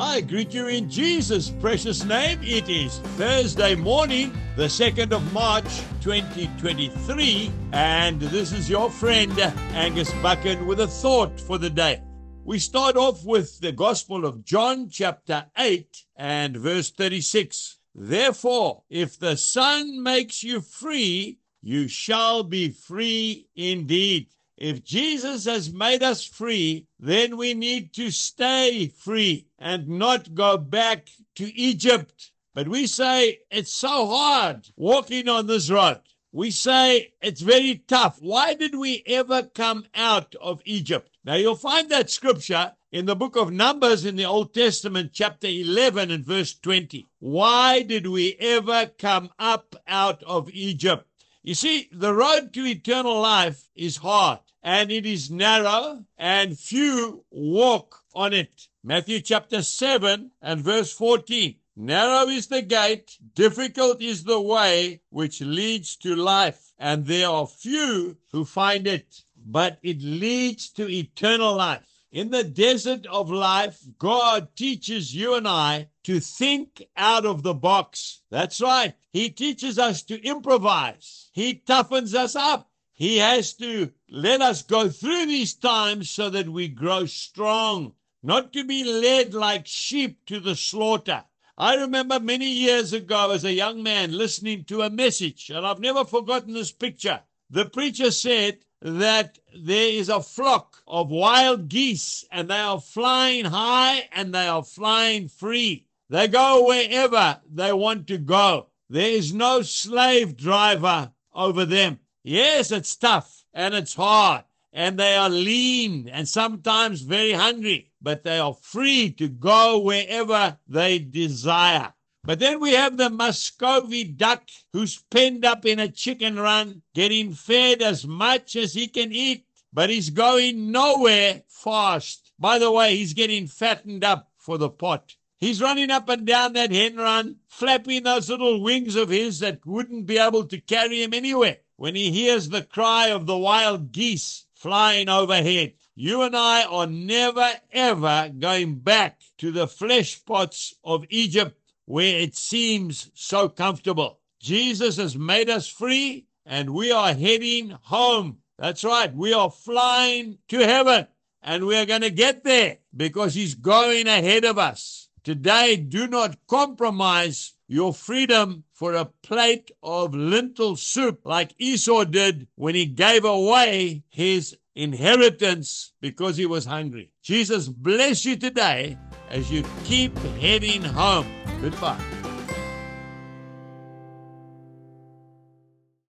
I greet you in Jesus' precious name. It is Thursday morning, the 2nd of March 2023, and this is your friend Angus Buchan with a thought for the day. We start off with the Gospel of John, chapter 8 and verse 36. Therefore, if the Son makes you free, you shall be free indeed. If Jesus has made us free, then we need to stay free and not go back to Egypt. But we say it's so hard walking on this road. We say it's very tough. Why did we ever come out of Egypt? Now you'll find that scripture in the book of Numbers in the Old Testament, chapter 11 and verse 20. Why did we ever come up out of Egypt? You see, the road to eternal life is hard and it is narrow, and few walk on it. Matthew chapter 7 and verse 14. Narrow is the gate, difficult is the way which leads to life, and there are few who find it, but it leads to eternal life. In the desert of life, God teaches you and I to think out of the box. That's right. He teaches us to improvise. He toughens us up. He has to let us go through these times so that we grow strong, not to be led like sheep to the slaughter. I remember many years ago as a young man listening to a message, and I've never forgotten this picture. The preacher said that there is a flock of wild geese, and they are flying high and they are flying free. They go wherever they want to go. There is no slave driver over them. Yes, it's tough and it's hard, and they are lean and sometimes very hungry, but they are free to go wherever they desire. But then we have the Muscovy duck who's penned up in a chicken run, getting fed as much as he can eat, but he's going nowhere fast. By the way, he's getting fattened up for the pot. He's running up and down that hen run, flapping those little wings of his that wouldn't be able to carry him anywhere when he hears the cry of the wild geese flying overhead. You and I are never ever going back to the flesh pots of Egypt where it seems so comfortable. Jesus has made us free and we are heading home. That's right. We are flying to heaven and we are going to get there because he's going ahead of us. Today, do not compromise your freedom for a plate of lentil soup like Esau did when he gave away his inheritance because he was hungry. Jesus bless you today as you keep heading home. Goodbye.